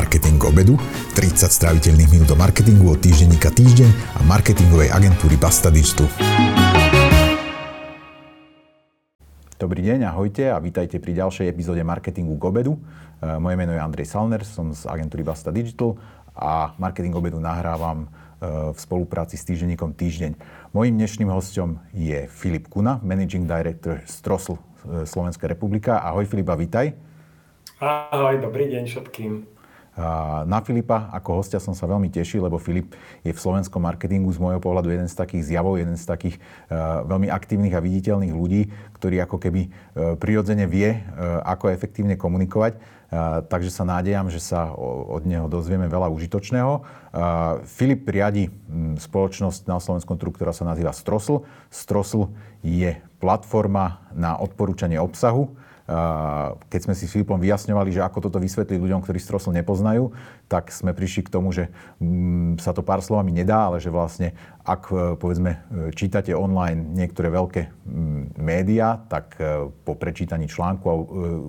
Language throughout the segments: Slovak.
Marketing obedu, 30 stráviteľných minút o marketingu od týždenníka Týždeň a marketingovej agentúry Basta Digital. Dobrý deň, ahojte a vítajte pri ďalšej epizóde Marketingu k obedu. E, moje meno je Andrej Salner, som z agentúry Basta Digital a Marketing obedu nahrávam e, v spolupráci s týždenníkom Týždeň. Mojím dnešným hostom je Filip Kuna, Managing Director Strosl e, Slovenská republika. Ahoj Filipa, vítaj. Ahoj, dobrý deň všetkým. Na Filipa ako hostia som sa veľmi tešil, lebo Filip je v slovenskom marketingu z môjho pohľadu jeden z takých zjavov, jeden z takých uh, veľmi aktívnych a viditeľných ľudí, ktorý ako keby uh, prirodzene vie, uh, ako efektívne komunikovať. Takže sa nádejam, že sa od neho dozvieme veľa užitočného. Filip riadi spoločnosť na slovenskom trhu, ktorá sa nazýva Strosl. Strosl je platforma na odporúčanie obsahu keď sme si s Filipom vyjasňovali, že ako toto vysvetliť ľuďom, ktorí Strosl nepoznajú, tak sme prišli k tomu, že mm, sa to pár slovami nedá, ale že vlastne ak e, povedzme e, čítate online niektoré veľké mm, médiá, tak e, po prečítaní článku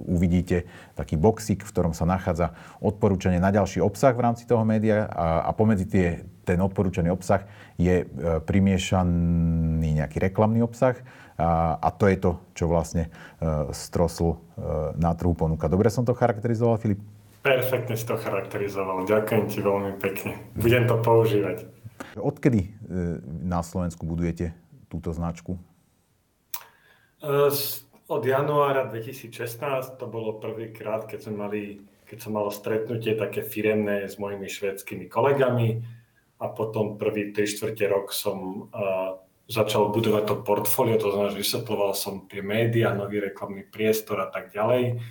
uvidíte taký boxík, v ktorom sa nachádza odporúčanie na ďalší obsah v rámci toho média a, pomedzi tie, ten odporúčaný obsah je primiešaný nejaký reklamný obsah a, to je to, čo vlastne uh, Strosl uh, na trhu ponúka. Dobre som to charakterizoval, Filip? Perfektne si to charakterizoval. Ďakujem ti veľmi pekne. Budem to používať. Odkedy uh, na Slovensku budujete túto značku? Od januára 2016 to bolo prvýkrát, keď sme mali keď som mal stretnutie také firemné s mojimi švedskými kolegami a potom prvý 3 čtvrte rok som uh, začal budovať to portfólio, to znamená, že vysvetloval som tie médiá, nový reklamný priestor a tak ďalej.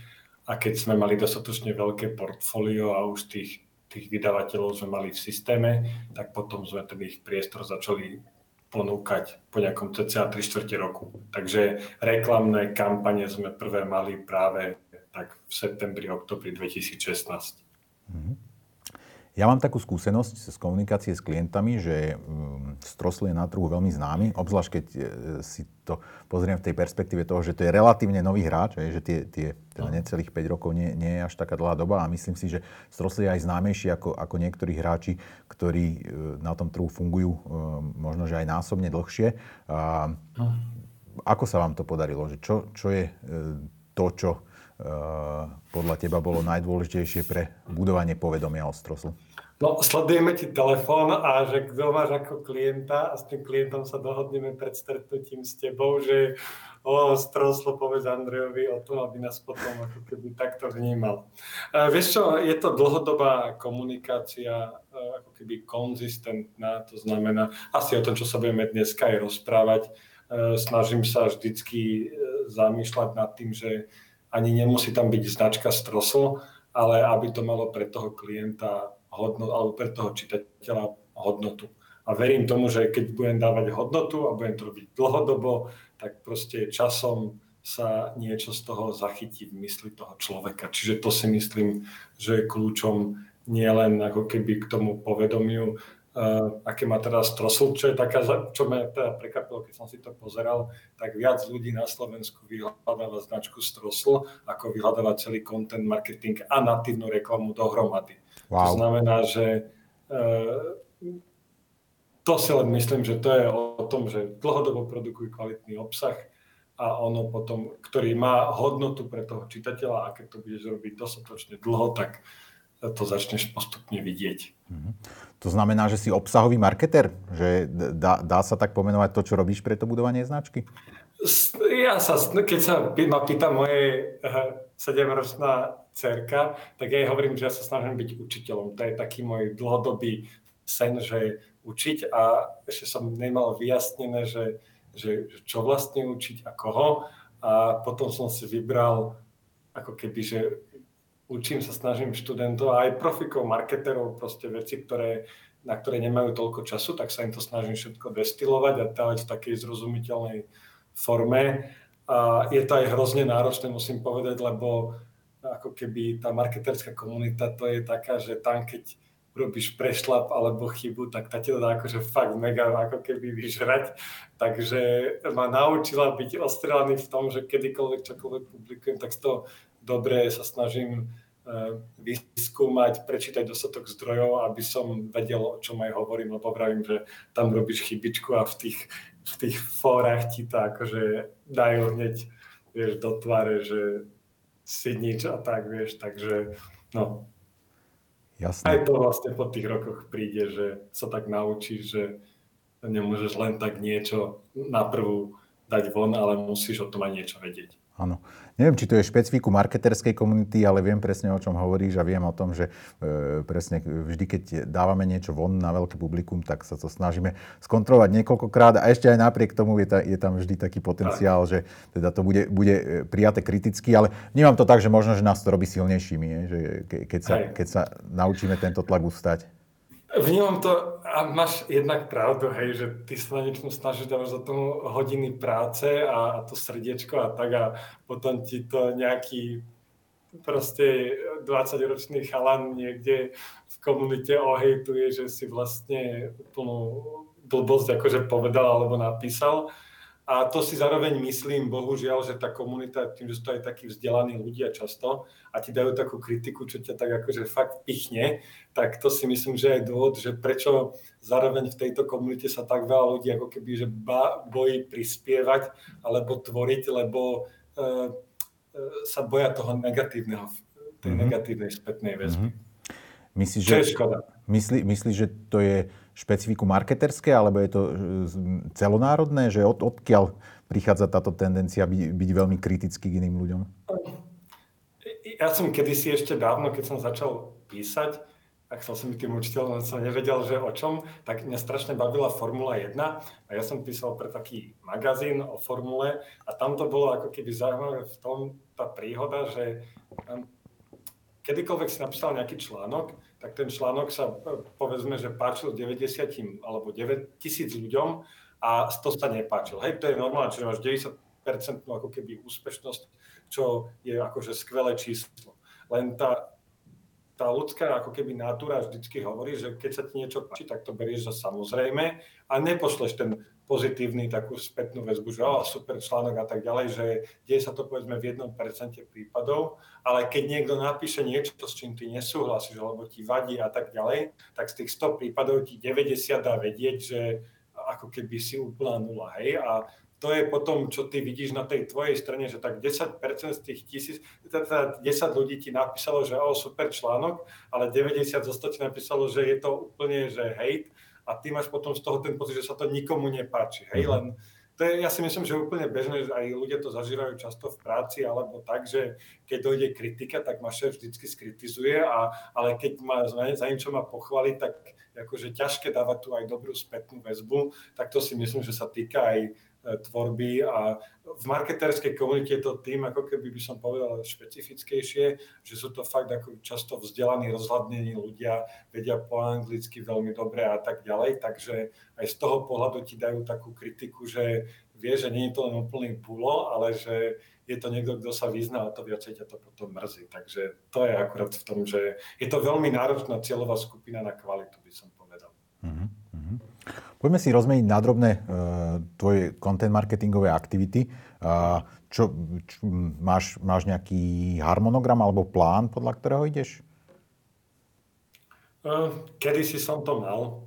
A keď sme mali dostatočne veľké portfólio a už tých, tých vydavateľov sme mali v systéme, tak potom sme ten ich priestor začali ponúkať po nejakom cca 3 čtvrte roku. Takže reklamné kampane sme prvé mali práve tak v septembri, oktobri 2016. Mm-hmm. Ja mám takú skúsenosť z komunikácie s klientami, že mm, Strosl je na trhu veľmi známy, obzvlášť keď e, si to pozriem v tej perspektíve toho, že to je relatívne nový hráč, že tie, tie teda necelých 5 rokov nie, nie je až taká dlhá doba a myslím si, že Strosl je aj známejší ako, ako niektorí hráči, ktorí e, na tom trhu fungujú e, možno, že aj násobne dlhšie. A ako sa vám to podarilo? Že čo, čo je to, čo podľa teba bolo najdôležitejšie pre budovanie povedomia o Stroslu? No, sledujeme ti telefón a že kto máš ako klienta a s tým klientom sa dohodneme pred stretnutím s tebou, že o, stroslo povedz Andrejovi o tom, aby nás potom ako keby takto vnímal. E, vieš čo, je to dlhodobá komunikácia, e, ako keby konzistentná, to znamená asi o tom, čo sa budeme dneska aj rozprávať. E, snažím sa vždycky e, zamýšľať nad tým, že ani nemusí tam byť značka Strosl, ale aby to malo pre toho klienta hodnotu, alebo pre toho čitateľa hodnotu. A verím tomu, že keď budem dávať hodnotu a budem to robiť dlhodobo, tak proste časom sa niečo z toho zachytí v mysli toho človeka. Čiže to si myslím, že je kľúčom nielen ako keby k tomu povedomiu, Uh, aké má teraz Trosl, čo je taká, čo ma teda prekvapilo, keď som si to pozeral, tak viac ľudí na Slovensku vyhľadáva značku Strosl, ako vyhľadáva celý content marketing a natívnu reklamu dohromady. Wow. To znamená, že uh, to si len myslím, že to je o tom, že dlhodobo produkujú kvalitný obsah a ono potom, ktorý má hodnotu pre toho čitateľa a keď to budeš robiť dostatočne dlho, tak to začneš postupne vidieť. Mm-hmm. To znamená, že si obsahový marketer? Že dá, dá sa tak pomenovať to, čo robíš pre to budovanie značky? Ja sa, keď sa ma pýta moje 7-ročná eh, cerka, tak ja jej hovorím, že ja sa snažím byť učiteľom. To je taký môj dlhodobý sen, že učiť a ešte som nemal vyjasnené, že, že čo vlastne učiť a koho. A potom som si vybral ako keby, že učím sa, snažím študentov a aj profikov, marketerov, proste veci, ktoré, na ktoré nemajú toľko času, tak sa im to snažím všetko destilovať a dávať v takej zrozumiteľnej forme. A je to aj hrozne náročné, musím povedať, lebo ako keby tá marketerská komunita to je taká, že tam keď robíš prešlap alebo chybu, tak tá ti to dá akože fakt mega ako keby vyžrať. Takže ma naučila byť ostrelaný v tom, že kedykoľvek čokoľvek publikujem, tak to dobre sa snažím vyskúmať, prečítať dostatok zdrojov, aby som vedel, o čom aj hovorím, lebo vravím, že tam robíš chybičku a v tých, v tých fórach ti to akože dajú hneď vieš, do tváre, že si nič a tak, vieš, takže no. Jasne. Aj to vlastne po tých rokoch príde, že sa tak naučíš, že nemôžeš len tak niečo na prvú dať von, ale musíš o tom aj niečo vedieť. Áno. Neviem, či to je špecifiku marketerskej komunity, ale viem presne, o čom hovoríš a viem o tom, že e, presne vždy, keď dávame niečo von na veľké publikum, tak sa to snažíme skontrolovať niekoľkokrát a ešte aj napriek tomu je, ta, je tam vždy taký potenciál, že teda to bude, bude e, prijaté kriticky, ale vnímam to tak, že možno, že nás to robí silnejšími, je, že keď sa, keď sa naučíme tento tlak ustať. Vnímam to a máš jednak pravdu, hej, že ty sa na niečom snažíš dávať za tomu hodiny práce a, a to srdiečko a tak a potom ti to nejaký proste 20-ročný chalan niekde v komunite ohejtuje, že si vlastne úplnú blbosť akože povedal alebo napísal. A to si zároveň myslím, bohužiaľ, že tá komunita, tým, že sú to aj takí vzdelaní ľudia často a ti dajú takú kritiku, čo ťa tak akože fakt pichne, tak to si myslím, že je dôvod, že prečo zároveň v tejto komunite sa tak veľa ľudí ako keby že bojí prispievať alebo tvoriť, lebo e, e, sa boja toho negatívneho, tej mm-hmm. negatívnej spätnej väzby. Mm-hmm. Myslíš, že, myslí, myslí, že to je špecifiku marketerské, alebo je to e, celonárodné, že od, odkiaľ prichádza táto tendencia byť, byť veľmi kritický k iným ľuďom? Ja som kedysi ešte dávno, keď som začal písať, a chcel som byť tým učiteľom, som nevedel, že o čom, tak mňa strašne bavila Formula 1 a ja som písal pre taký magazín o formule a tam to bolo ako keby zaujímavé v tom tá príhoda, že kedykoľvek si napísal nejaký článok, tak ten článok sa povedzme, že páčil 90 alebo 9 tisíc ľuďom a 100 sa nepáčil. Hej, to je normálne, čiže máš 90% ako keby úspešnosť, čo je akože skvelé číslo. Len tá, tá ľudská ako keby natúra vždycky hovorí, že keď sa ti niečo páči, tak to berieš za samozrejme a nepošleš ten pozitívny takú spätnú väzbu, že oh, super článok a tak ďalej, že deje sa to povedzme v jednom percente prípadov, ale keď niekto napíše niečo, s čím ty nesúhlasíš, alebo ti vadí a tak ďalej, tak z tých 100 prípadov ti 90 dá vedieť, že ako keby si úplná nula, hej, a to je potom, čo ty vidíš na tej tvojej strane, že tak 10% z tých tisíc, teda 10 ľudí ti napísalo, že oh, super článok, ale 90 zo 100 ti napísalo, že je to úplne, že hate a ty máš potom z toho ten pocit, že sa to nikomu nepáči. Hej, mhm. len to je, ja si myslím, že úplne bežné, že aj ľudia to zažívajú často v práci, alebo tak, že keď dojde kritika, tak ma šéf vždycky skritizuje, a, ale keď ma za niečo ma pochváli, tak akože ťažké dávať tu aj dobrú spätnú väzbu, tak to si myslím, že sa týka aj tvorby a v marketerskej komunite je to tým, ako keby by som povedal špecifickejšie, že sú to fakt ako často vzdelaní, rozhľadnení ľudia, vedia po anglicky veľmi dobre a tak ďalej, takže aj z toho pohľadu ti dajú takú kritiku, že vie, že nie je to len úplný pulo, ale že je to niekto, kto sa vyzná a to viacej ťa to potom mrzí. Takže to je akurát v tom, že je to veľmi náročná cieľová skupina na kvalitu, by som povedal. Mm-hmm. Poďme si rozmeniť na drobné uh, tvoje content marketingové aktivity. Uh, čo, čo, máš, máš nejaký harmonogram alebo plán, podľa ktorého ideš? Uh, kedy si som to mal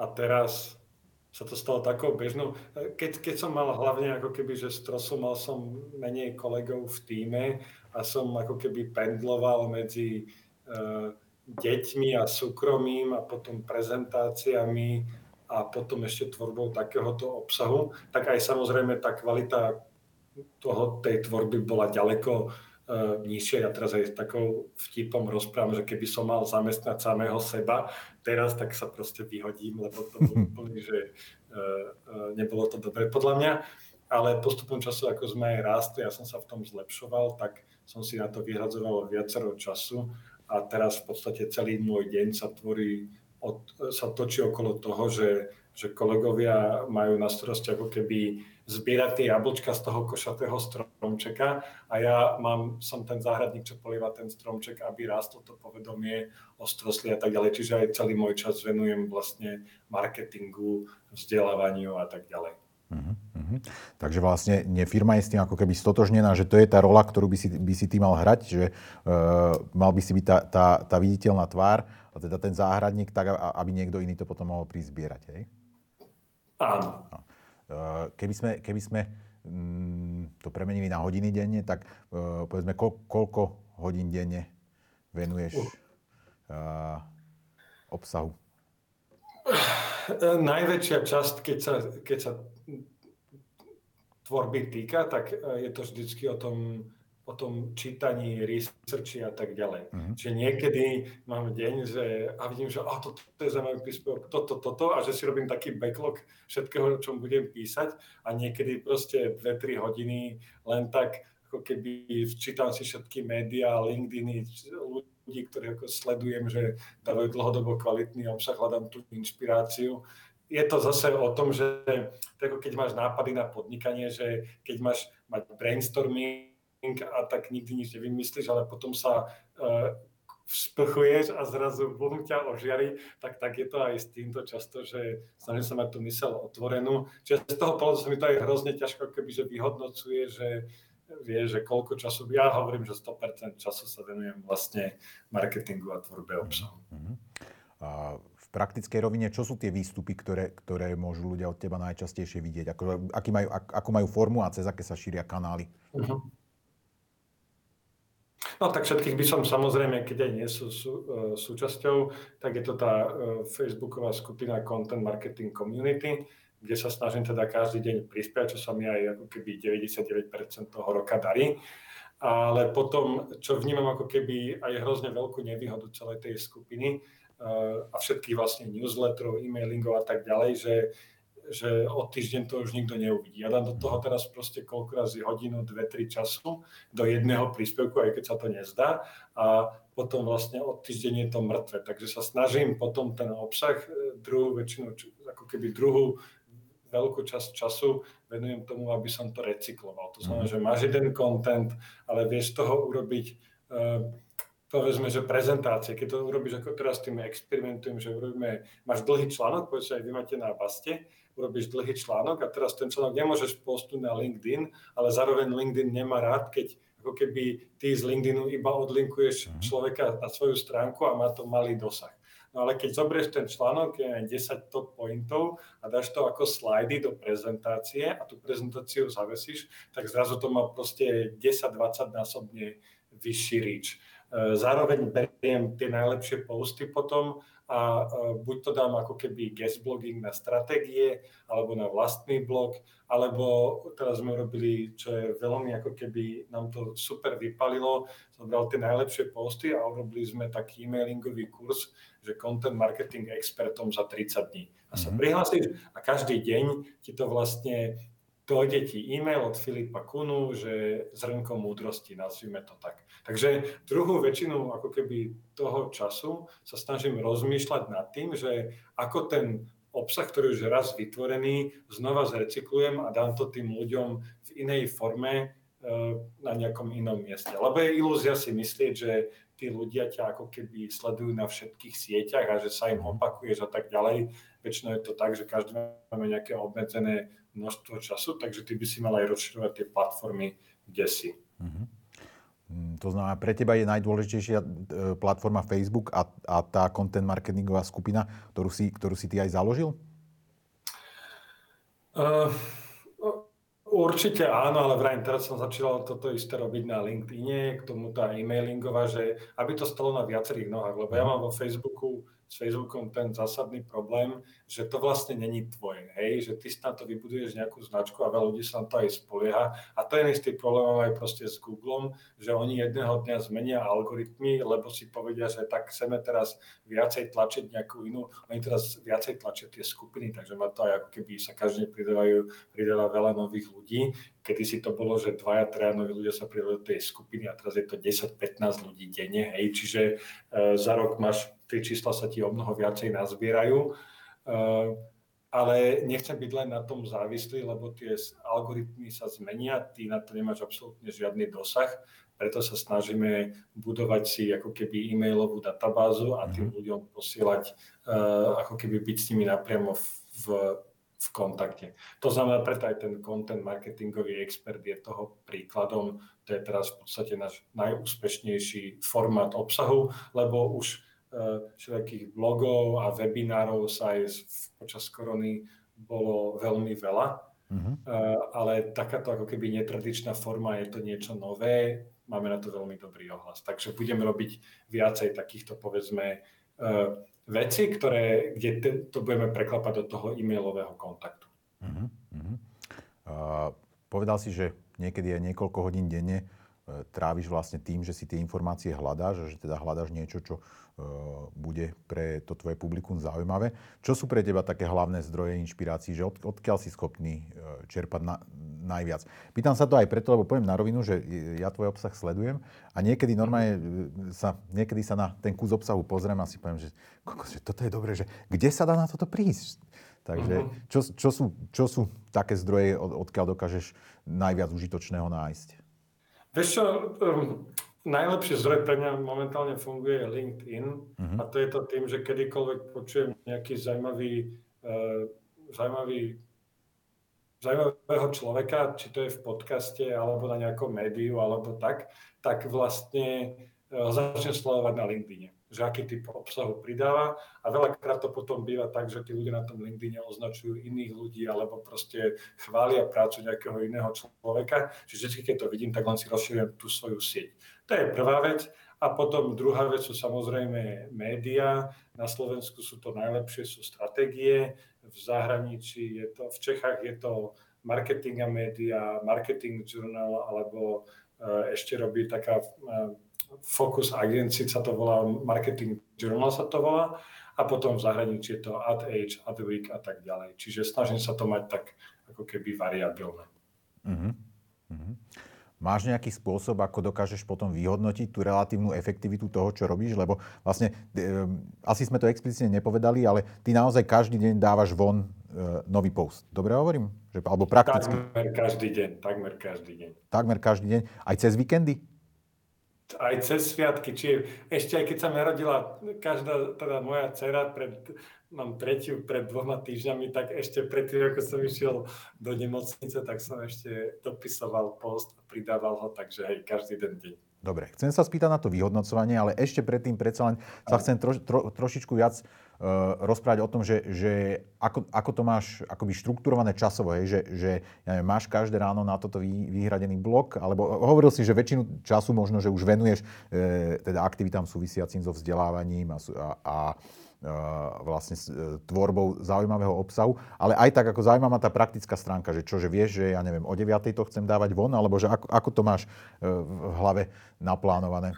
a teraz sa to stalo takou bežnou. Keď, keď som mal hlavne ako keby, že strosu, mal som menej kolegov v týme a som ako keby pendloval medzi uh, deťmi a súkromím a potom prezentáciami a potom ešte tvorbou takéhoto obsahu, tak aj samozrejme tá kvalita toho, tej tvorby bola ďaleko uh, nižšia. Ja teraz aj s takou vtipom rozprávam, že keby som mal zamestnať samého seba teraz, tak sa proste vyhodím, lebo to bolo úplne, že uh, uh, nebolo to dobre podľa mňa. Ale postupom času, ako sme aj rástli, ja som sa v tom zlepšoval, tak som si na to vyhradzoval viacero času a teraz v podstate celý môj deň sa tvorí od, sa točí okolo toho, že, že kolegovia majú na starosti ako keby zbierať tie jablčka z toho košatého stromčeka a ja mám, som ten záhradník, čo polieva ten stromček, aby rástlo to povedomie o strosli a tak ďalej. Čiže aj celý môj čas venujem vlastne marketingu, vzdelávaniu a tak ďalej. Uh-huh. Takže vlastne nie, firma je s tým ako keby stotožnená, že to je tá rola, ktorú by si, by si ty mal hrať, že uh, mal by si byť tá, tá, tá viditeľná tvár, a teda ten záhradník, tak aby niekto iný to potom mohol prísť zbierať, hej? Áno. No. Uh, keby sme, keby sme mm, to premenili na hodiny denne, tak uh, povedzme, ko, koľko hodín denne venuješ uh, obsahu? Najväčšia časť, keď sa, keď sa tvorby týka, tak e, je to vždycky o tom, o tom čítaní, researchi a tak ďalej. Uh-huh. Čiže niekedy mám deň, že a vidím, že a toto to je zaujímavý príspevok, toto, toto a že si robím taký backlog všetkého, o čom budem písať a niekedy proste 2-3 hodiny len tak ako keby čítam si všetky médiá, LinkedIny, ľudí, ktorých ako sledujem, že dávajú dlhodobo kvalitný obsah, hľadám tú inšpiráciu je to zase o tom, že ako keď máš nápady na podnikanie, že keď máš mať brainstorming a tak nikdy nič nevymyslíš, ale potom sa uh, vzprchuješ a zrazu bum ťa ožiari, tak, tak je to aj s týmto často, že snažím sa mať tú mysel otvorenú. Čiže z toho pohľadu sa mi to aj hrozne ťažko keby, že vyhodnocuje, že vie, že koľko času, ja hovorím, že 100% času sa venujem vlastne marketingu a tvorbe obsahu. Mm-hmm. A praktickej rovine, čo sú tie výstupy, ktoré, ktoré môžu ľudia od teba najčastejšie vidieť? Ako, aký majú, ak, ako majú formu a cez aké sa šíria kanály? Uh-huh. No tak všetkých by som samozrejme, keď aj nie sú, sú uh, súčasťou, tak je to tá uh, facebooková skupina Content Marketing Community, kde sa snažím teda každý deň prispiať, čo sa mi aj ako keby 99% toho roka darí. Ale potom, čo vnímam ako keby aj hrozne veľkú nevýhodu celej tej skupiny, a všetkých vlastne newsletterov, e-mailingov a tak ďalej, že, že od týždeň to už nikto neuvidí. Ja dám do toho teraz proste koľko razy hodinu, dve, tri času do jedného príspevku, aj keď sa to nezdá a potom vlastne od týždeň je to mŕtve. Takže sa snažím potom ten obsah, e, druhú väčšinu, ako keby druhú veľkú časť času venujem tomu, aby som to recykloval. To znamená, mhm. že máš jeden content, ale vieš toho urobiť uh, povedzme, že prezentácie, keď to urobíš ako teraz tým experimentujem, že urobíme, máš dlhý článok, povedzme aj vy máte na Baste, urobíš dlhý článok a teraz ten článok nemôžeš postnúť na LinkedIn, ale zároveň LinkedIn nemá rád, keď ako keby ty z LinkedInu iba odlinkuješ mhm. človeka na svoju stránku a má to malý dosah. No ale keď zobrieš ten článok, je 10 top pointov a dáš to ako slajdy do prezentácie a tú prezentáciu zavesíš, tak zrazu to má proste 10-20 násobne vyšší reach. E, zároveň beriem tie najlepšie posty potom a buď to dám ako keby guest blogging na stratégie, alebo na vlastný blog, alebo teraz sme urobili, čo je veľmi ako keby nám to super vypalilo, zobral tie najlepšie posty a urobili sme taký e-mailingový kurz, že content marketing expertom za 30 dní. A sa mm-hmm. prihlásíš a každý deň ti to vlastne dojde ti e-mail od Filipa Kunu, že zrnko múdrosti, nazvime to tak. Takže druhú väčšinu ako keby toho času sa snažím rozmýšľať nad tým, že ako ten obsah, ktorý už raz vytvorený, znova zrecyklujem a dám to tým ľuďom v inej forme e, na nejakom inom mieste. Lebo je ilúzia si myslieť, že tí ľudia ťa ako keby sledujú na všetkých sieťach a že sa im opakuješ a tak ďalej. Väčšinou je to tak, že každý máme nejaké obmedzené množstvo času, takže ty by si mal aj rozširovať tie platformy, kde si. Uh-huh. To znamená, pre teba je najdôležitejšia e, platforma Facebook a, a tá content marketingová skupina, ktorú si, ktorú si ty aj založil? Uh, určite áno, ale vrajím, teraz som začal toto isté robiť na LinkedIne, k tomu tá e-mailingová, že aby to stalo na viacerých nohách, lebo ja mhm. mám vo Facebooku s Facebookom ten zásadný problém, že to vlastne není tvoje, hej, že ty si na to vybuduješ nejakú značku a veľa ľudí sa na to aj spolieha. A to je istý problém aj proste s Googlem, že oni jedného dňa zmenia algoritmy, lebo si povedia, že tak chceme teraz viacej tlačiť nejakú inú, oni teraz viacej tlačia tie skupiny, takže ma to aj ako keby sa každý pridávajú, pridáva veľa nových ľudí, kedy si to bolo, že dvaja, traja noví ľudia sa pridali do tej skupiny a teraz je to 10-15 ľudí denne, hej, čiže e, za rok máš tie čísla sa ti o mnoho viacej nazbierajú. Eh, ale nechcem byť len na tom závislý, lebo tie algoritmy sa zmenia, ty na to nemáš absolútne žiadny dosah, preto sa snažíme budovať si ako keby e-mailovú databázu a tým mhm. ľuďom posielať, uh, ako keby byť s nimi napriamo v, v v kontakte. To znamená, preto aj ten content marketingový expert je toho príkladom. To je teraz v podstate náš najúspešnejší formát obsahu, lebo už uh, všetkých blogov a webinárov sa aj počas korony bolo veľmi veľa, uh, ale takáto ako keby netradičná forma je to niečo nové, máme na to veľmi dobrý ohlas. Takže budeme robiť viacej takýchto, povedzme, uh, veci, ktoré, kde to budeme preklapať do toho e-mailového kontaktu. Uh-huh, uh-huh. Uh, povedal si, že niekedy aj niekoľko hodín denne tráviš vlastne tým, že si tie informácie hľadáš, že teda hľadáš niečo, čo uh, bude pre to tvoje publikum zaujímavé. Čo sú pre teba také hlavné zdroje inšpirácií, že od, odkiaľ si schopný uh, čerpať na, najviac. Pýtam sa to aj preto, lebo poviem na rovinu, že ja tvoj obsah sledujem a niekedy normálne e, sa, niekedy sa na ten kus obsahu pozriem a si poviem, že, že toto je dobré, že kde sa dá na toto prísť? Takže uh-huh. čo, čo, sú, čo sú také zdroje, od, odkiaľ dokážeš najviac užitočného nájsť? Vieš čo, um, najlepší zdroj pre mňa momentálne funguje LinkedIn uh-huh. a to je to tým, že kedykoľvek počujem nejaký zaujímavý, uh, zaujímavý zaujímavého človeka, či to je v podcaste, alebo na nejakom médiu, alebo tak, tak vlastne e, začne sledovať na LinkedIne, že aký typ obsahu pridáva a veľakrát to potom býva tak, že tí ľudia na tom LinkedIne označujú iných ľudí alebo proste chvália prácu nejakého iného človeka, čiže vždy, keď to vidím, tak len si rozšírujem tú svoju sieť. To je prvá vec. A potom druhá vec sú samozrejme médiá. Na Slovensku sú to najlepšie, sú stratégie. V zahraničí je to, v Čechách je to marketing a média, marketing journal, alebo e, ešte robí taká e, Focus Agency sa to volá, Marketing Journal sa to volá a potom v zahraničí je to Ad Age, Ad Week a tak ďalej. Čiže snažím sa to mať tak ako keby variabilné. Uh-huh. Uh-huh. Máš nejaký spôsob, ako dokážeš potom vyhodnotiť tú relatívnu efektivitu toho, čo robíš? Lebo vlastne, e, asi sme to explicitne nepovedali, ale ty naozaj každý deň dávaš von e, nový post. Dobre hovorím? Že, alebo prakticky. Takmer každý deň. Takmer každý deň. Takmer každý deň. Aj cez víkendy? Aj cez sviatky, či ešte aj keď sa narodila každá, teda moja dcera, pred, mám tretiu pred dvoma týždňami, tak ešte predtým, ako som išiel do nemocnice, tak som ešte dopisoval post a pridával ho, takže aj každý den deň. Dobre, chcem sa spýtať na to vyhodnocovanie, ale ešte predtým predsa len sa chcem tro, tro, trošičku viac uh, rozprávať o tom, že, že ako, ako to máš akoby štrukturované časovo, hej, že, že ja neviem, máš každé ráno na toto vy, vyhradený blok, alebo hovoril si, že väčšinu času možno, že už venuješ uh, teda aktivitám súvisiacím so vzdelávaním a, a, a vlastne e, tvorbou zaujímavého obsahu, ale aj tak ako zaujímavá tá praktická stránka, že čo, že vieš, že ja neviem, o 9. to chcem dávať von, alebo že ako, ako to máš e, v hlave naplánované?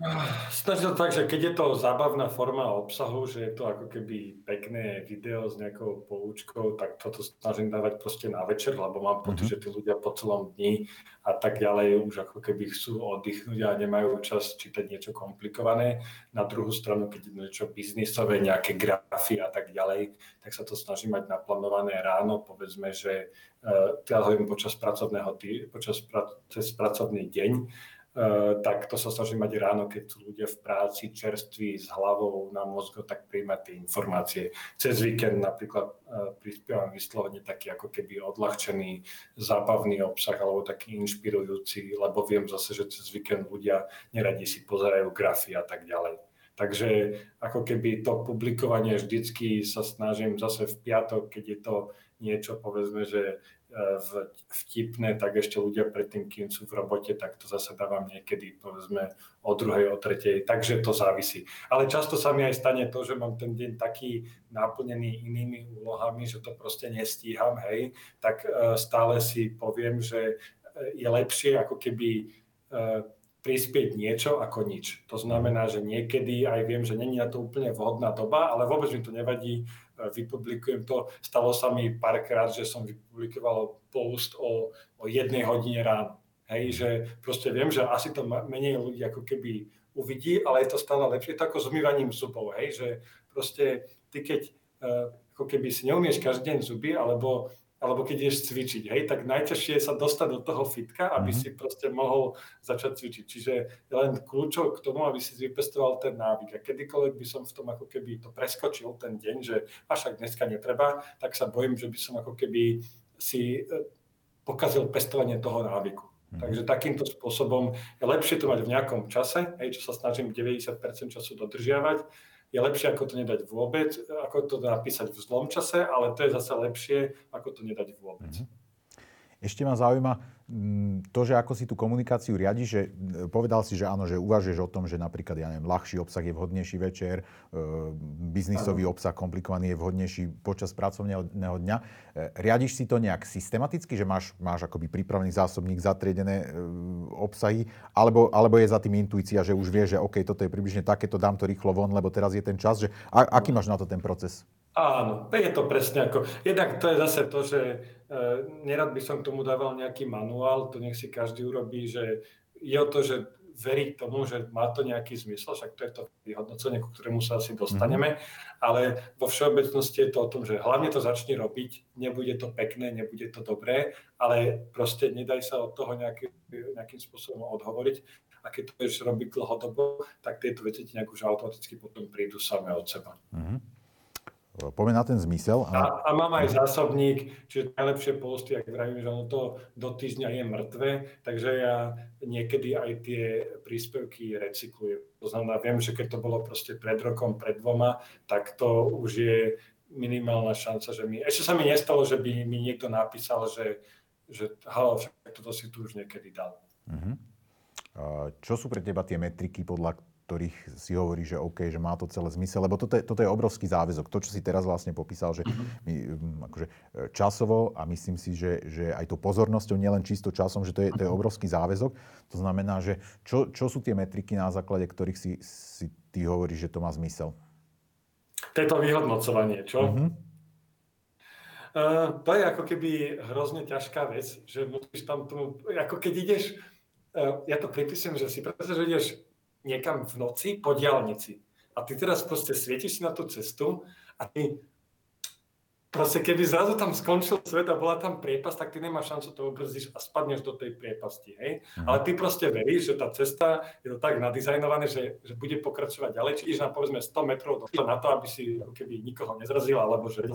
Snažím sa tak, že keď je to zábavná forma obsahu, že je to ako keby pekné video s nejakou poučkou, tak toto snažím dávať proste na večer, lebo mám pocit, mm-hmm. že tí ľudia po celom dni a tak ďalej už ako keby chcú oddychnúť a nemajú čas čítať niečo komplikované. Na druhú stranu, keď je niečo biznisové, nejaké grafy a tak ďalej, tak sa to snažím mať naplánované ráno, povedzme, že uh, teda hovorím počas pracovného tý, počas pra, cez pracovný deň, tak to sa snažím mať ráno, keď sú ľudia v práci, čerství, s hlavou na mozgu, tak príjmať tie informácie. Cez víkend napríklad uh, prispievam vyslovene taký ako keby odľahčený, zábavný obsah alebo taký inšpirujúci, lebo viem zase, že cez víkend ľudia neradi si pozerajú grafy a tak ďalej. Takže ako keby to publikovanie vždycky sa snažím zase v piatok, keď je to niečo, povedzme, že vtipné, tak ešte ľudia predtým, kým sú v robote, tak to zase dávam niekedy, povedzme, o druhej, o tretej, takže to závisí. Ale často sa mi aj stane to, že mám ten deň taký naplnený inými úlohami, že to proste nestíham, hej, tak e, stále si poviem, že e, je lepšie ako keby e, prispieť niečo ako nič. To znamená, že niekedy aj viem, že není na to úplne vhodná doba, ale vôbec mi to nevadí, vypublikujem to. Stalo sa mi párkrát, že som vypublikoval post o, o jednej hodine ráno. Hej, že proste viem, že asi to menej ľudí ako keby uvidí, ale je to stále lepšie. Je to ako s umývaním zubov, hej, že proste ty keď uh, ako keby si neumieš každý deň zuby, alebo alebo keď ideš cvičiť, hej, tak najťažšie je sa dostať do toho fitka, aby mm-hmm. si proste mohol začať cvičiť. Čiže je len kľúčov k tomu, aby si vypestoval ten návyk. A kedykoľvek by som v tom ako keby to preskočil ten deň, že a však dneska netreba, tak sa bojím, že by som ako keby si e, pokazil pestovanie toho návyku. Mm-hmm. Takže takýmto spôsobom je lepšie to mať v nejakom čase, hej, čo sa snažím 90% času dodržiavať, je lepšie ako to nedať vôbec, ako to napísať v zlom čase, ale to je zase lepšie, ako to nedať vôbec. Mm-hmm. Ešte ma zaujíma to, že ako si tú komunikáciu riadi, že e, povedal si, že áno, že uvažuješ o tom, že napríklad, ja neviem, ľahší obsah je vhodnejší večer, e, biznisový obsah komplikovaný je vhodnejší počas pracovného dňa. E, riadiš si to nejak systematicky, že máš, máš akoby pripravený zásobník, zatriedené obsahy, alebo, alebo je za tým intuícia, že už vieš, že OK, toto je približne takéto, dám to rýchlo von, lebo teraz je ten čas, že a, aký máš na to ten proces? Áno, je to presne ako... Jednak to je zase to, že e, nerad by som k tomu dával nejaký manuál, to nech si každý urobí, že je o to, že veriť tomu, že má to nejaký zmysel, však to je to vyhodnocenie, ku ktorému sa asi dostaneme, mm-hmm. ale vo všeobecnosti je to o tom, že hlavne to začni robiť, nebude to pekné, nebude to dobré, ale proste nedaj sa od toho nejaký, nejakým spôsobom odhovoriť a keď to budeš robiť dlhodobo, tak tieto veci ti nejak už automaticky potom prídu samé od seba. Mm-hmm. Poďme na ten zmysel. A, a mám aj zásobník, čiže najlepšie posty, ak vravím, že ono to do týždňa je mŕtve, takže ja niekedy aj tie príspevky recyklujem. To znamená, viem, že keď to bolo proste pred rokom, pred dvoma, tak to už je minimálna šanca, že mi... Ešte sa mi nestalo, že by mi niekto napísal, že, že halo, však toto si tu už niekedy dal. Uh-huh. Čo sú pre teba tie metriky, podľa ktorých si hovorí, že OK, že má to celé zmysel, lebo toto je, toto je obrovský záväzok. To, čo si teraz vlastne popísal, že my, mm, akože, e, časovo a myslím si, že, že aj to pozornosťou, nielen čisto časom, že to je, to je obrovský záväzok. To znamená, že čo, čo sú tie metriky, na základe ktorých si, si ty hovoríš, že to má zmysel? To je to vyhodnocovanie, čo? Uh-huh. Uh, to je ako keby hrozne ťažká vec, že musíš tam tomu, ako keď ideš, ja to pripisujem, že si pretože ideš niekam v noci po diálnici. A ty teraz proste svietiš si na tú cestu a ty proste keby zrazu tam skončil svet a bola tam priepas, tak ty nemáš šancu to obrzdíš a spadneš do tej priepasti. Hej? Mm. Ale ty proste veríš, že tá cesta je to tak nadizajnované, že, že bude pokračovať ďalej, či ideš na povedzme 100 metrov do na to, aby si keby nikoho nezrazil, alebo že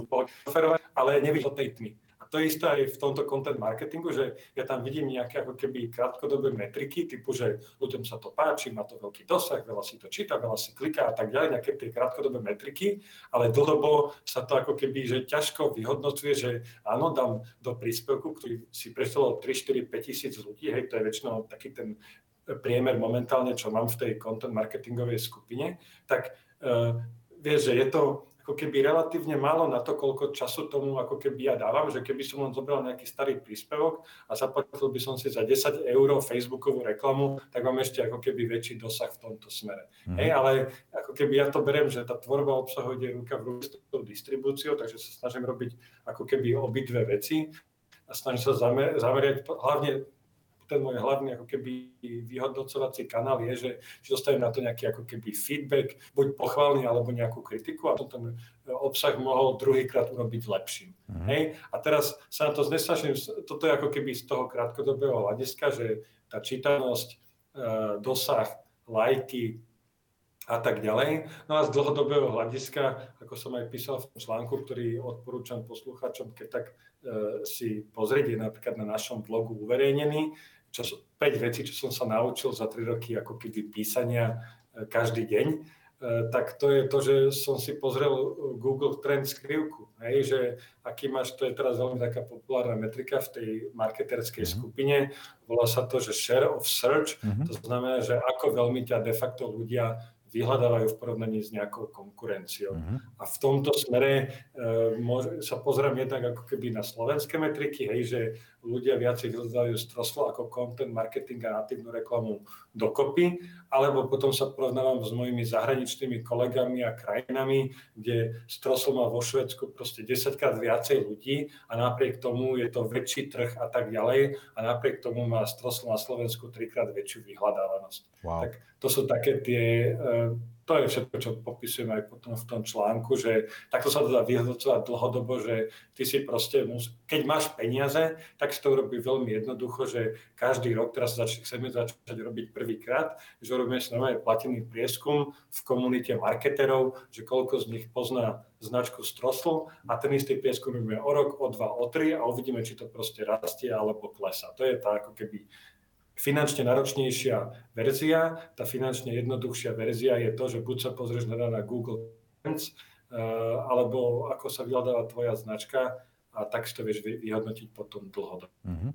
ale nevíš o tej tmy to isté aj v tomto content marketingu, že ja tam vidím nejaké ako keby krátkodobé metriky, typu, že ľuďom sa to páči, má to veľký dosah, veľa si to číta, veľa si kliká a tak ďalej, nejaké tie krátkodobé metriky, ale dlhodobo sa to ako keby, že ťažko vyhodnocuje, že áno, dám do príspevku, ktorý si prešlo 3, 4, 5 tisíc ľudí, hej, to je väčšinou taký ten priemer momentálne, čo mám v tej content marketingovej skupine, tak uh, vieš, že je to, ako keby relatívne málo na to, koľko času tomu ako keby ja dávam, že keby som len zobral nejaký starý príspevok a zaplatil by som si za 10 eur Facebookovú reklamu, tak mám ešte ako keby väčší dosah v tomto smere. Mm. Hej, ale ako keby ja to beriem, že tá tvorba obsahu ide ruka v ruke s tou distribúciou, takže sa snažím robiť ako keby obidve veci a snažím sa zamer- zamerať hlavne ten môj hlavný ako keby vyhodnocovací kanál je, že, že dostanem na to nejaký ako keby feedback, buď pochválny alebo nejakú kritiku a potom ten obsah mohol druhýkrát urobiť lepším. Mm-hmm. Hej? A teraz sa na to znesažím, toto je ako keby z toho krátkodobého hľadiska, že tá čítanosť, e, dosah, lajky, a tak ďalej. No a z dlhodobého hľadiska, ako som aj písal v tom článku, ktorý odporúčam poslucháčom, keď tak e, si pozrieť, je napríklad na našom blogu uverejnený, čo, 5 vecí, čo som sa naučil za 3 roky ako keby písania e, každý deň, e, tak to je to, že som si pozrel Google Trend skrivku, hej, že aký máš, to je teraz veľmi taká populárna metrika v tej marketerskej mm-hmm. skupine, volá sa to, že share of search, mm-hmm. to znamená, že ako veľmi ťa de facto ľudia vyhľadávajú v porovnaní s nejakou konkurenciou. Uh-huh. A v tomto smere e, sa pozriem jednak ako keby na slovenské metriky, hej, že ľudia viacej vyhľadajú stroslo ako content marketing a natívnu reklamu dokopy, alebo potom sa porovnávam s mojimi zahraničnými kolegami a krajinami, kde stroslo má vo Švedsku proste 10 krát viacej ľudí a napriek tomu je to väčší trh a tak ďalej a napriek tomu má stroslo na Slovensku trikrát väčšiu vyhľadávanosť. Wow. Tak to sú také tie, e, to je všetko, čo popisujem aj potom v tom článku, že takto sa to dá vyhodnocovať dlhodobo, že ty si proste, keď máš peniaze, tak si to robí veľmi jednoducho, že každý rok, teraz zač- chceme začať robiť prvýkrát, že robíme si normálne platený prieskum v komunite marketerov, že koľko z nich pozná značku Strosl a ten istý prieskum robíme o rok, o dva, o tri a uvidíme, či to proste rastie alebo klesá. To je tá ako keby finančne náročnejšia verzia. Tá finančne jednoduchšia verzia je to, že buď sa pozrieš na, na Google Trends, uh, alebo ako sa vyhľadáva tvoja značka a tak si to vieš vyhodnotiť potom dlhodobo. Uh-huh.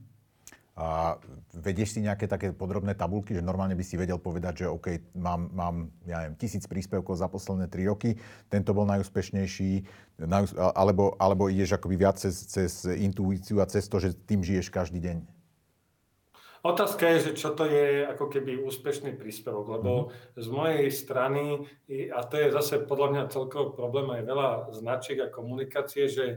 A vedieš si nejaké také podrobné tabulky, že normálne by si vedel povedať, že OK, mám, mám ja neviem, tisíc príspevkov za posledné tri roky, tento bol najúspešnejší, alebo, alebo ideš akoby viac cez, cez intuíciu a cez to, že tým žiješ každý deň? Otázka je, že čo to je ako keby úspešný príspevok, lebo mm-hmm. z mojej strany, a to je zase podľa mňa celkový problém aj veľa značiek a komunikácie, že e,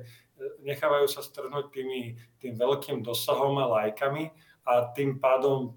nechávajú sa strhnúť tými, tým veľkým dosahom a lajkami a tým pádom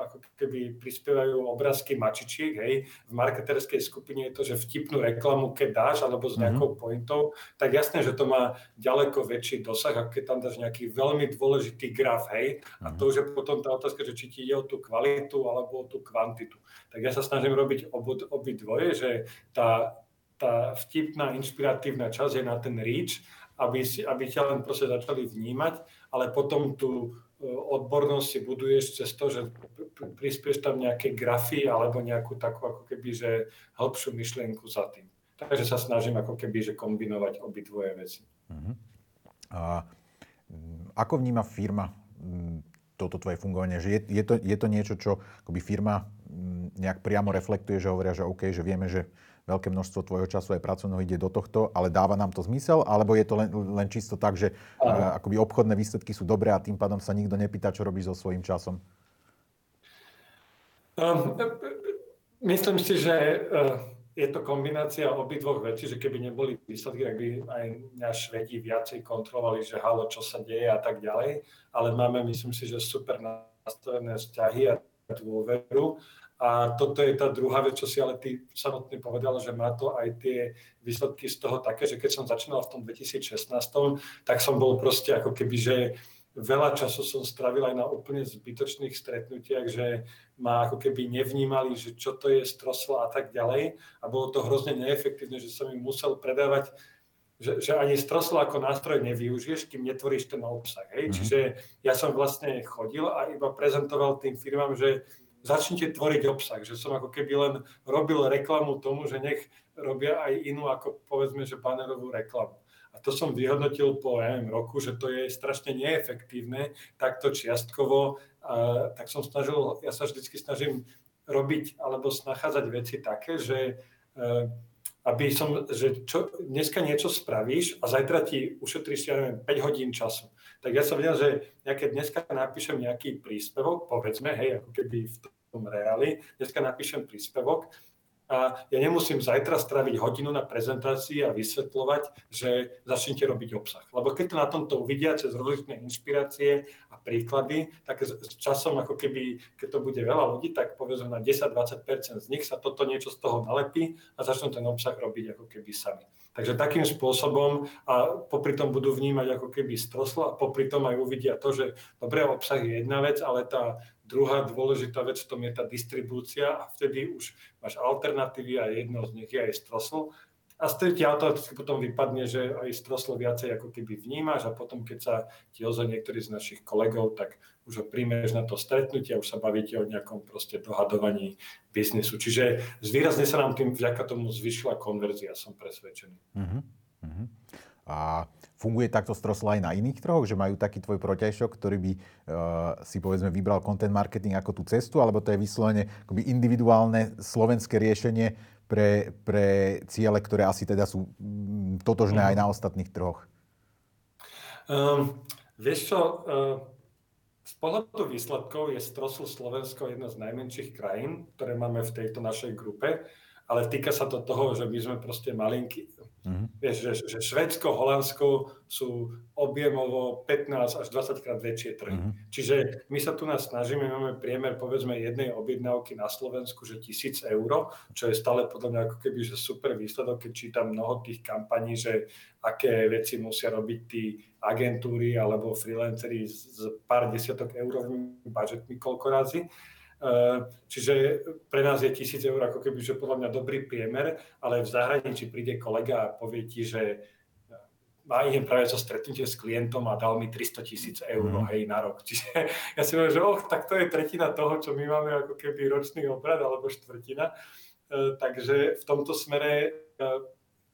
ako keby prispievajú obrázky mačičiek, hej. V marketerskej skupine je to, že vtipnú reklamu, keď dáš, alebo s mhm. nejakou pointou, tak jasné, že to má ďaleko väčší dosah, ako keď tam dáš nejaký veľmi dôležitý graf, hej. A to mhm. už je potom tá otázka, že či ti ide o tú kvalitu alebo o tú kvantitu. Tak ja sa snažím robiť obi dvoje, že tá, tá vtipná, inšpiratívna časť je na ten reach, aby, si, aby ťa len proste začali vnímať, ale potom tú odbornosť si buduješ cez to, že prispieš tam nejaké grafy alebo nejakú takú ako keby, že hĺbšiu myšlienku za tým. Takže sa snažím ako keby, že kombinovať obidvoje veci. Uh-huh. A ako vníma firma toto tvoje fungovanie? Že je, je, to, je to niečo, čo akoby firma nejak priamo reflektuje, že hovoria, že OK, že vieme, že veľké množstvo tvojho času aj pracovného ide do tohto, ale dáva nám to zmysel, alebo je to len, len čisto tak, že uh, akoby obchodné výsledky sú dobré a tým pádom sa nikto nepýta, čo robíš so svojím časom? Um, myslím si, že uh, je to kombinácia obidvoch vecí, že keby neboli výsledky, tak by aj náš Švedi viacej kontrolovali, že halo, čo sa deje a tak ďalej, ale máme, myslím si, že super nastavené vzťahy a dôveru. A toto je tá druhá vec, čo si ale ty samotný povedal, že má to aj tie výsledky z toho také, že keď som začínal v tom 2016, tak som bol proste ako keby, že veľa času som stravil aj na úplne zbytočných stretnutiach, že ma ako keby nevnímali, že čo to je stroslo a tak ďalej. A bolo to hrozne neefektívne, že som im musel predávať že, že ani stroslo ako nástroj nevyužiješ, kým netvoríš ten obsah. Hej? Mm-hmm. Čiže ja som vlastne chodil a iba prezentoval tým firmám, že začnite tvoriť obsah, že som ako keby len robil reklamu tomu, že nech robia aj inú ako povedzme, že banerovú reklamu. A to som vyhodnotil po neviem, roku, že to je strašne neefektívne, takto čiastkovo. A, tak som snažil, ja sa vždycky snažím robiť alebo nachádzať veci také, že e, aby som, že čo, dneska niečo spravíš a zajtra ti ušetríš, ja neviem, 5 hodín času. Tak ja som vedel, že ja keď dneska napíšem nejaký príspevok, povedzme, hej, ako keby v tom reáli, dneska napíšem príspevok a ja nemusím zajtra straviť hodinu na prezentácii a vysvetľovať, že začnite robiť obsah. Lebo keď to na tomto uvidia cez rozličné inšpirácie a príklady, tak s časom, ako keby, keď to bude veľa ľudí, tak povedzme na 10-20% z nich sa toto niečo z toho nalepí a začnú ten obsah robiť ako keby sami. Takže takým spôsobom a popri tom budú vnímať ako keby stroslo a popri tom aj uvidia to, že dobré obsah je jedna vec, ale tá druhá dôležitá vec v tom je tá distribúcia a vtedy už máš alternatívy a jedno z nich je aj strosl a z tretí automaticky potom vypadne, že aj stroslo viacej ako keby vnímaš a potom, keď sa ti ozve niektorý z našich kolegov, tak už ho príjmeš na to stretnutie a už sa bavíte o nejakom proste dohadovaní biznisu. Čiže zvýrazne sa nám tým vďaka tomu zvyšila konverzia, som presvedčený. Uh-huh. Uh-huh. A funguje takto stroslo aj na iných trhoch, že majú taký tvoj protiažok, ktorý by uh, si povedzme vybral content marketing ako tú cestu, alebo to je vyslovene individuálne slovenské riešenie, pre, pre ciele, ktoré asi teda sú mm, totožné aj na ostatných trhoch? Um, vieš čo, uh, z pohľadu výsledkov je Strosl Slovensko jedna z najmenších krajín, ktoré máme v tejto našej grupe ale týka sa to toho, že my sme proste malinkí. Mm-hmm. Vieš, že, že Švedsko, Holandsko sú objemovo 15 až 20 krát väčšie trhy. Mm-hmm. Čiže my sa tu nás snažíme, máme priemer povedzme jednej objednávky na Slovensku, že tisíc eur, čo je stále podľa mňa ako keby že super výsledok, keď čítam mnoho tých kampaní, že aké veci musia robiť tí agentúry alebo freelanceri s pár desiatok eurovými budžetmi koľko razy. Eh, čiže pre nás je tisíc eur ako keby, že podľa mňa dobrý priemer, ale v zahraničí príde kolega a povie ti, že eh, má idem práve so stretnutie s klientom a dal mi 300 tisíc eur mm. hej, na rok. Čiže ja si poviem, že oh, tak to je tretina toho, čo my máme ako keby ročný obrad alebo štvrtina. E, takže v tomto smere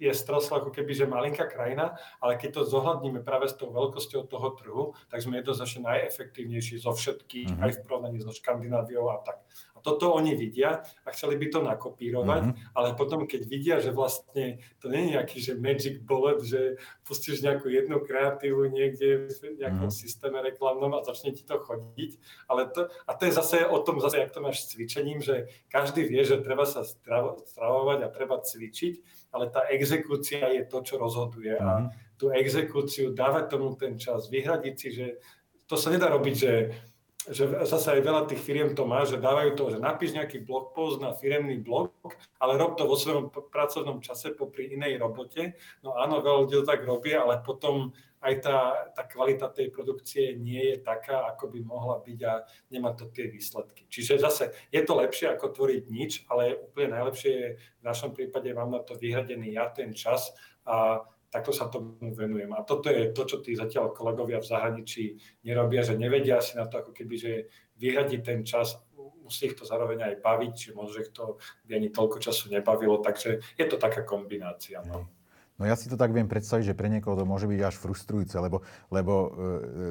je Strosl ako keby, že malinká krajina, ale keď to zohľadníme práve s tou veľkosťou toho trhu, tak sme jednoznačne najefektívnejší zo všetkých, mm-hmm. aj v porovnaní so Škandináviou a tak toto oni vidia a chceli by to nakopírovať, mm-hmm. ale potom, keď vidia, že vlastne to nie je nejaký že magic bullet, že pustíš nejakú jednu kreatívu niekde v nejakom mm-hmm. systéme reklamnom a začne ti to chodiť, ale to, a to je zase o tom, zase jak to máš s cvičením, že každý vie, že treba sa stravovať a treba cvičiť, ale tá exekúcia je to, čo rozhoduje mm-hmm. a mhm. tú exekúciu dávať tomu ten čas, vyhradiť si, že to sa nedá robiť, že že zase aj veľa tých firiem to má, že dávajú to, že napíš nejaký blog post na firemný blog, ale rob to vo svojom pracovnom čase popri inej robote. No áno, veľa ľudí to tak robí, ale potom aj tá, tá kvalita tej produkcie nie je taká, ako by mohla byť a nemá to tie výsledky. Čiže zase je to lepšie ako tvoriť nič, ale úplne najlepšie je v našom prípade mám na to vyhradený ja ten čas a takto sa tomu venujem. A toto je to, čo tí zatiaľ kolegovia v zahraničí nerobia, že nevedia si na to ako keby, že vyhradiť ten čas, musí ich to zároveň aj baviť, či možno, ich to by ani toľko času nebavilo, takže je to taká kombinácia. No. No ja si to tak viem predstaviť, že pre niekoho to môže byť až frustrujúce, lebo, lebo e,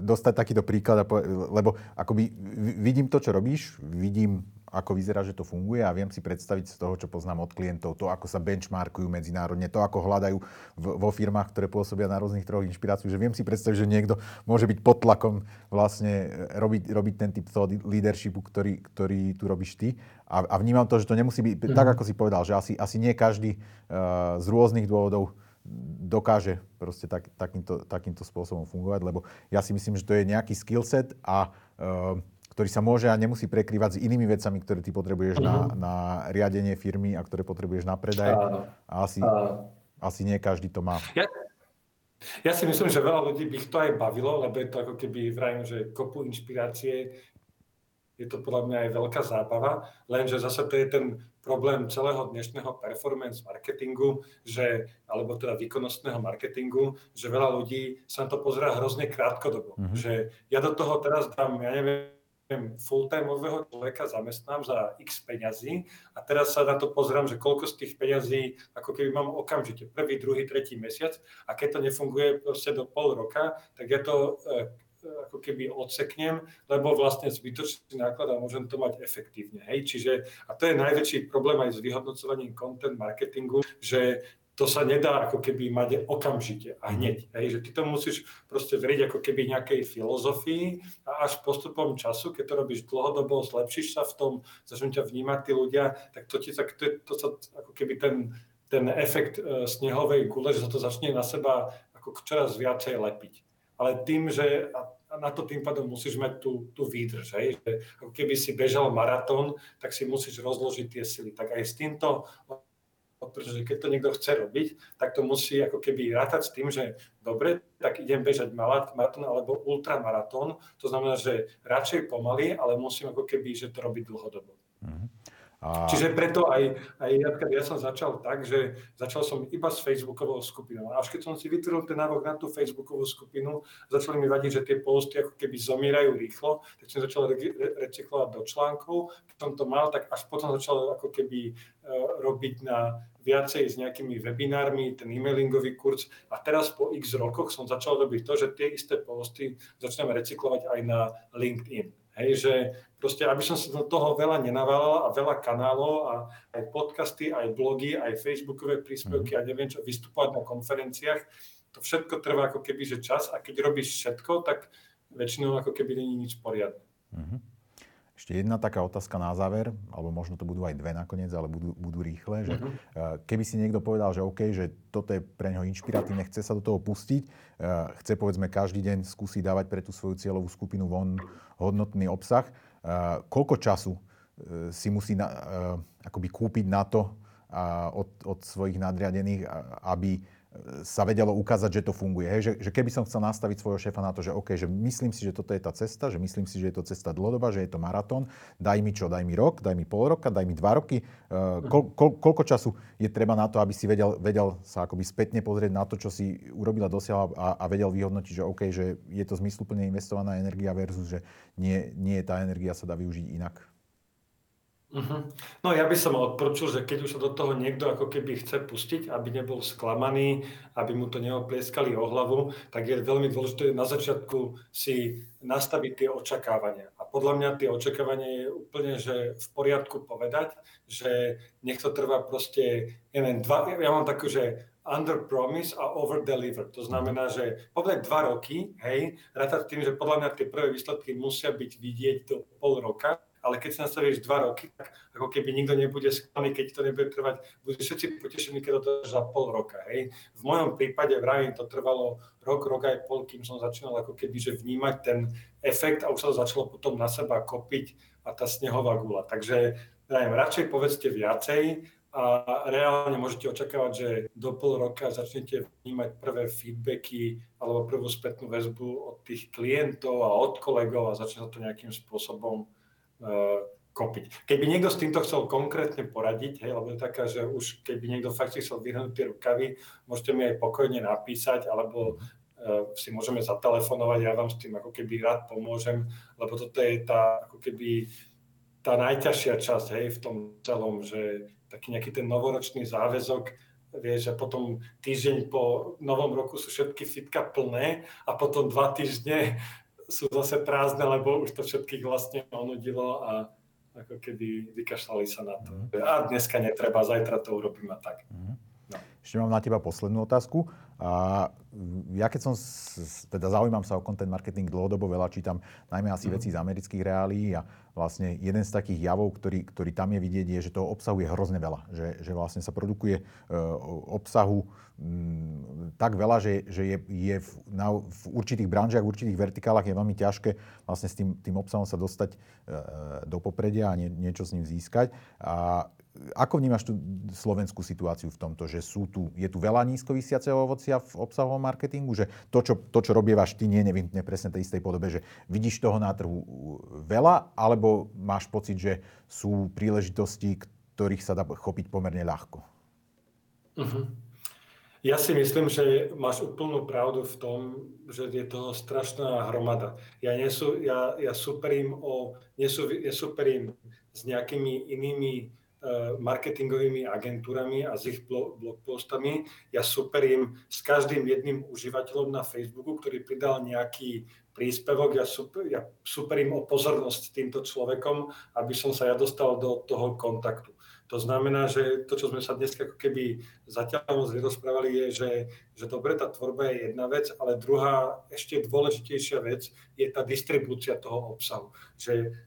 dostať takýto príklad, lebo akoby vidím to, čo robíš, vidím ako vyzerá, že to funguje a viem si predstaviť z toho, čo poznám od klientov, to, ako sa benchmarkujú medzinárodne, to, ako hľadajú v, vo firmách, ktoré pôsobia na rôznych troch inšpiráciu, že viem si predstaviť, že niekto môže byť pod tlakom vlastne e, robiť, robiť ten typ toho leadershipu, ktorý, ktorý tu robíš ty. A, a vnímam to, že to nemusí byť, mm. tak ako si povedal, že asi, asi nie každý uh, z rôznych dôvodov dokáže proste tak, takýmto, takýmto spôsobom fungovať, lebo ja si myslím, že to je nejaký skillset a uh, ktorý sa môže a nemusí prekrývať s inými vecami, ktoré ty potrebuješ uh-huh. na, mhm. na riadenie firmy a ktoré potrebuješ na predaj. Áno. A asi, Áno. asi nie každý to má. Ja, ja si myslím, že veľa ľudí by to aj bavilo, lebo je to ako keby vrajím, že kopu inšpirácie, je to podľa mňa aj veľká zábava, lenže zase to je ten problém celého dnešného performance marketingu, že, alebo teda výkonnostného marketingu, že veľa ľudí sa na to pozerá hrozne krátkodobo. Mm-hmm. Že ja do toho teraz dám, ja neviem, full-timeového človeka zamestnám za x peňazí a teraz sa na to pozerám, že koľko z tých peňazí ako keby mám okamžite, prvý, druhý, tretí mesiac a keď to nefunguje proste do pol roka, tak ja to e, ako keby odseknem, lebo vlastne zbytočný náklad a môžem to mať efektívne. Hej? Čiže, a to je najväčší problém aj s vyhodnocovaním content marketingu, že to sa nedá ako keby mať okamžite a hneď. Hej, že ty to musíš proste veriť ako keby nejakej filozofii a až postupom času, keď to robíš dlhodobo, zlepšíš sa v tom, začnú ťa vnímať tí ľudia, tak to, ti, tak to, to sa ako keby ten, ten efekt e, snehovej gule, že sa to začne na seba ako čoraz viacej lepiť. Ale tým, že a na to tým pádom musíš mať tú, tú výdrž. Hej? Že ako keby si bežal maratón, tak si musíš rozložiť tie sily. Tak aj s týmto pretože keď to niekto chce robiť, tak to musí ako keby rátať s tým, že dobre, tak idem bežať maratón alebo ultramaratón, to znamená, že radšej pomaly, ale musím ako keby, že to robiť dlhodobo. Mm-hmm. A... Čiže preto aj, aj ja, som začal tak, že začal som iba s Facebookovou skupinou. A až keď som si vytvoril ten návod na tú Facebookovú skupinu, začali mi vadiť, že tie posty ako keby zomierajú rýchlo, tak som začal re- recyklovať do článkov. Keď som to mal, tak až potom začal ako keby uh, robiť na viacej s nejakými webinármi, ten e-mailingový kurz. A teraz po x rokoch som začal robiť to, že tie isté posty začneme recyklovať aj na LinkedIn. Hej, že proste, aby som sa do toho veľa nenaválal a veľa kanálov a aj podcasty, aj blogy, aj facebookové príspevky mm. a neviem čo, vystupovať na konferenciách, to všetko trvá ako keby, že čas a keď robíš všetko, tak väčšinou ako keby není nič poriadne. Mm-hmm. Ešte jedna taká otázka na záver, alebo možno to budú aj dve nakoniec, ale budú, budú rýchle, že uh-huh. keby si niekto povedal, že OK, že toto je pre neho inšpiratívne, chce sa do toho pustiť, uh, chce povedzme každý deň skúsiť dávať pre tú svoju cieľovú skupinu von hodnotný obsah, koľko času uh, si musí na, uh, akoby kúpiť na to od, od svojich nadriadených, aby sa vedelo ukázať, že to funguje. Hej? Že, že keby som chcel nastaviť svojho šéfa na to, že OK, že myslím si, že toto je tá cesta, že myslím si, že je to cesta dlhodobá, že je to maratón, daj mi čo, daj mi rok, daj mi pol roka, daj mi dva roky. Uh, ko, ko, koľko času je treba na to, aby si vedel, vedel sa akoby spätne pozrieť na to, čo si urobila, dosiahla a, a vedel vyhodnotiť, že OK, že je to zmysluplne investovaná energia versus, že nie, nie tá energia sa dá využiť inak. Uh-huh. No ja by som odporučil, že keď už sa do toho niekto ako keby chce pustiť, aby nebol sklamaný, aby mu to neoplieskali o hlavu, tak je veľmi dôležité na začiatku si nastaviť tie očakávania. A podľa mňa tie očakávania je úplne že v poriadku povedať, že nech to trvá proste, neviem, dva, ja mám takú, že under promise a over deliver. To znamená, že povedať dva roky, hej, rátať tým, že podľa mňa tie prvé výsledky musia byť vidieť do pol roka, ale keď si nastavíš dva roky, tak ako keby nikto nebude sklamaný, keď to nebude trvať, budú všetci potešení, keď to za pol roka. Hej. V mojom prípade vravím, to trvalo rok, rok aj pol, kým som začínal ako keby že vnímať ten efekt a už sa to začalo potom na seba kopiť a tá snehová gula. Takže vravím, radšej povedzte viacej a reálne môžete očakávať, že do pol roka začnete vnímať prvé feedbacky alebo prvú spätnú väzbu od tých klientov a od kolegov a začne sa to nejakým spôsobom kopiť. Keby niekto s týmto chcel konkrétne poradiť, hej, lebo je taká, že už keby niekto fakt si chcel vyhrnúť tie rukavy, môžete mi aj pokojne napísať, alebo uh, si môžeme zatelefonovať, ja vám s tým ako keby rád pomôžem, lebo toto je tá ako keby tá najťažšia časť hej, v tom celom, že taký nejaký ten novoročný záväzok, vieš, že potom týždeň po novom roku sú všetky fitka plné a potom dva týždne sú zase prázdne, lebo už to všetkých vlastne onudilo a ako keby vykašľali sa na to. Mm. A dneska netreba, zajtra to urobím a tak. Mm. No. Ešte mám na teba poslednú otázku. A ja keď som, teda zaujímam sa o content marketing dlhodobo, veľa čítam najmä asi mm. veci z amerických reálií a vlastne jeden z takých javov, ktorý, ktorý tam je vidieť, je, že toho obsahu je hrozne veľa. Že, že vlastne sa produkuje uh, obsahu um, tak veľa, že, že je, je v, na, v určitých branžiach, v určitých vertikálach je veľmi ťažké vlastne s tým, tým obsahom sa dostať uh, do popredia a nie, niečo s ním získať. A ako vnímaš tú slovenskú situáciu v tomto, že sú tu, je tu veľa nízko vysiaceho ovocia v obsahovom marketingu, že to, čo, to, čo robievaš ty, nie je nevyhnutne presne tej istej podobe, že vidíš toho na trhu veľa, alebo máš pocit, že sú príležitosti, ktorých sa dá chopiť pomerne ľahko? Uh-huh. Ja si myslím, že máš úplnú pravdu v tom, že je toho strašná hromada. Ja, nesú, ja, ja superím, o, nesú, ja superím s nejakými inými marketingovými agentúrami a s ich blogpostami. Ja superím s každým jedným užívateľom na Facebooku, ktorý pridal nejaký príspevok. Ja, super, ja superím o pozornosť týmto človekom, aby som sa ja dostal do toho kontaktu. To znamená, že to, čo sme sa dnes ako keby zatiaľ moc vyrozprávali, je, že, že dobre, tá tvorba je jedna vec, ale druhá, ešte dôležitejšia vec je tá distribúcia toho obsahu. Že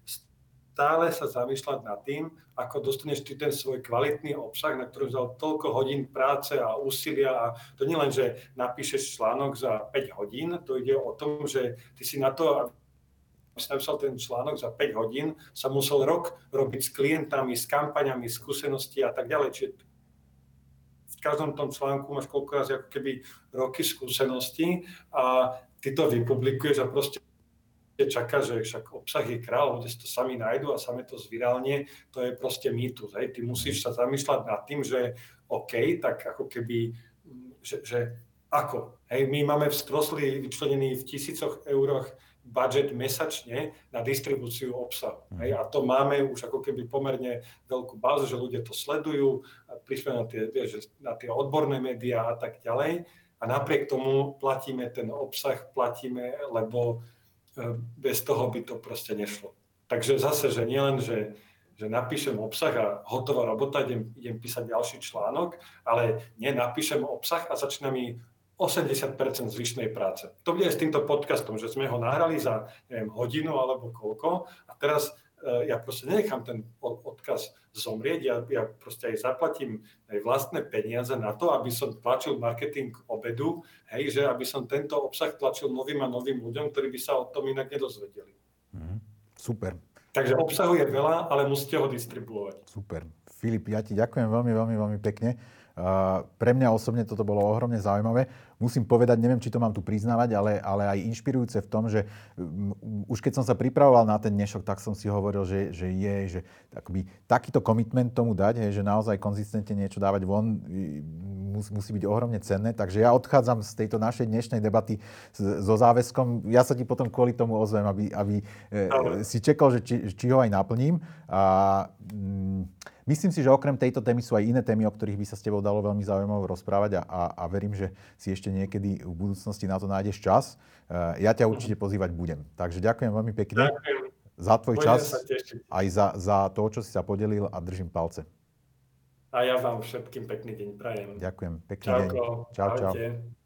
stále sa zamýšľať nad tým, ako dostaneš ty ten svoj kvalitný obsah, na ktorom vzal toľko hodín práce a úsilia. A to nie len, že napíšeš článok za 5 hodín, to ide o tom, že ty si na to, aby si napísal ten článok za 5 hodín, sa musel rok robiť s klientami, s kampaňami, skúsenosti a tak ďalej. Čiže v každom tom článku máš koľko raz ako keby roky skúseností a ty to vypublikuješ a proste čaká, že však obsah je král, ľudia si to sami nájdu a sami to zvirálne, to je proste mýtus. Hej. Ty musíš sa zamýšľať nad tým, že OK, tak ako keby, že, že ako? Hej, my máme v Strosli vyčlenený v tisícoch euroch budget mesačne na distribúciu obsahu. Hej, a to máme už ako keby pomerne veľkú bázu, že ľudia to sledujú, prišli na tie, vieš, na tie odborné médiá a tak ďalej. A napriek tomu platíme ten obsah, platíme, lebo bez toho by to proste nešlo. Takže zase, že nielen, že, že napíšem obsah a hotová robota, idem, idem písať ďalší článok, ale nie, napíšem obsah a začína mi 80% zvyšnej práce. To bude aj s týmto podcastom, že sme ho nahrali za neviem, hodinu alebo koľko a teraz e, ja proste nenechám ten odkaz zomrieť, ja, ja proste aj zaplatím aj vlastné peniaze na to, aby som tlačil marketing obedu, hej, že aby som tento obsah tlačil novým a novým ľuďom, ktorí by sa o tom inak nedozvedeli. Mm, super. Takže obsahu je veľa, ale musíte ho distribuovať. Super. Filip, ja ti ďakujem veľmi, veľmi, veľmi pekne. Pre mňa osobne toto bolo ohromne zaujímavé musím povedať, neviem, či to mám tu priznávať, ale, ale aj inšpirujúce v tom, že um, už keď som sa pripravoval na ten dnešok, tak som si hovoril, že, že je, že akoby, takýto komitment tomu dať, hej, že naozaj konzistentne niečo dávať von, musí, musí byť ohromne cenné. Takže ja odchádzam z tejto našej dnešnej debaty so záväzkom. Ja sa ti potom kvôli tomu ozvem, aby, aby e, si čekal, že či, či ho aj naplním. A, mm, Myslím si, že okrem tejto témy sú aj iné témy, o ktorých by sa s tebou dalo veľmi zaujímavé rozprávať a, a, a verím, že si ešte niekedy v budúcnosti na to nájdeš čas. Eh, ja ťa určite pozývať budem. Takže ďakujem veľmi pekne ďakujem. za tvoj Budem čas, aj za, za to, čo si sa podelil a držím palce. A ja vám všetkým pekný deň prajem. Ďakujem, pekný Čauko. deň. Čau, čau.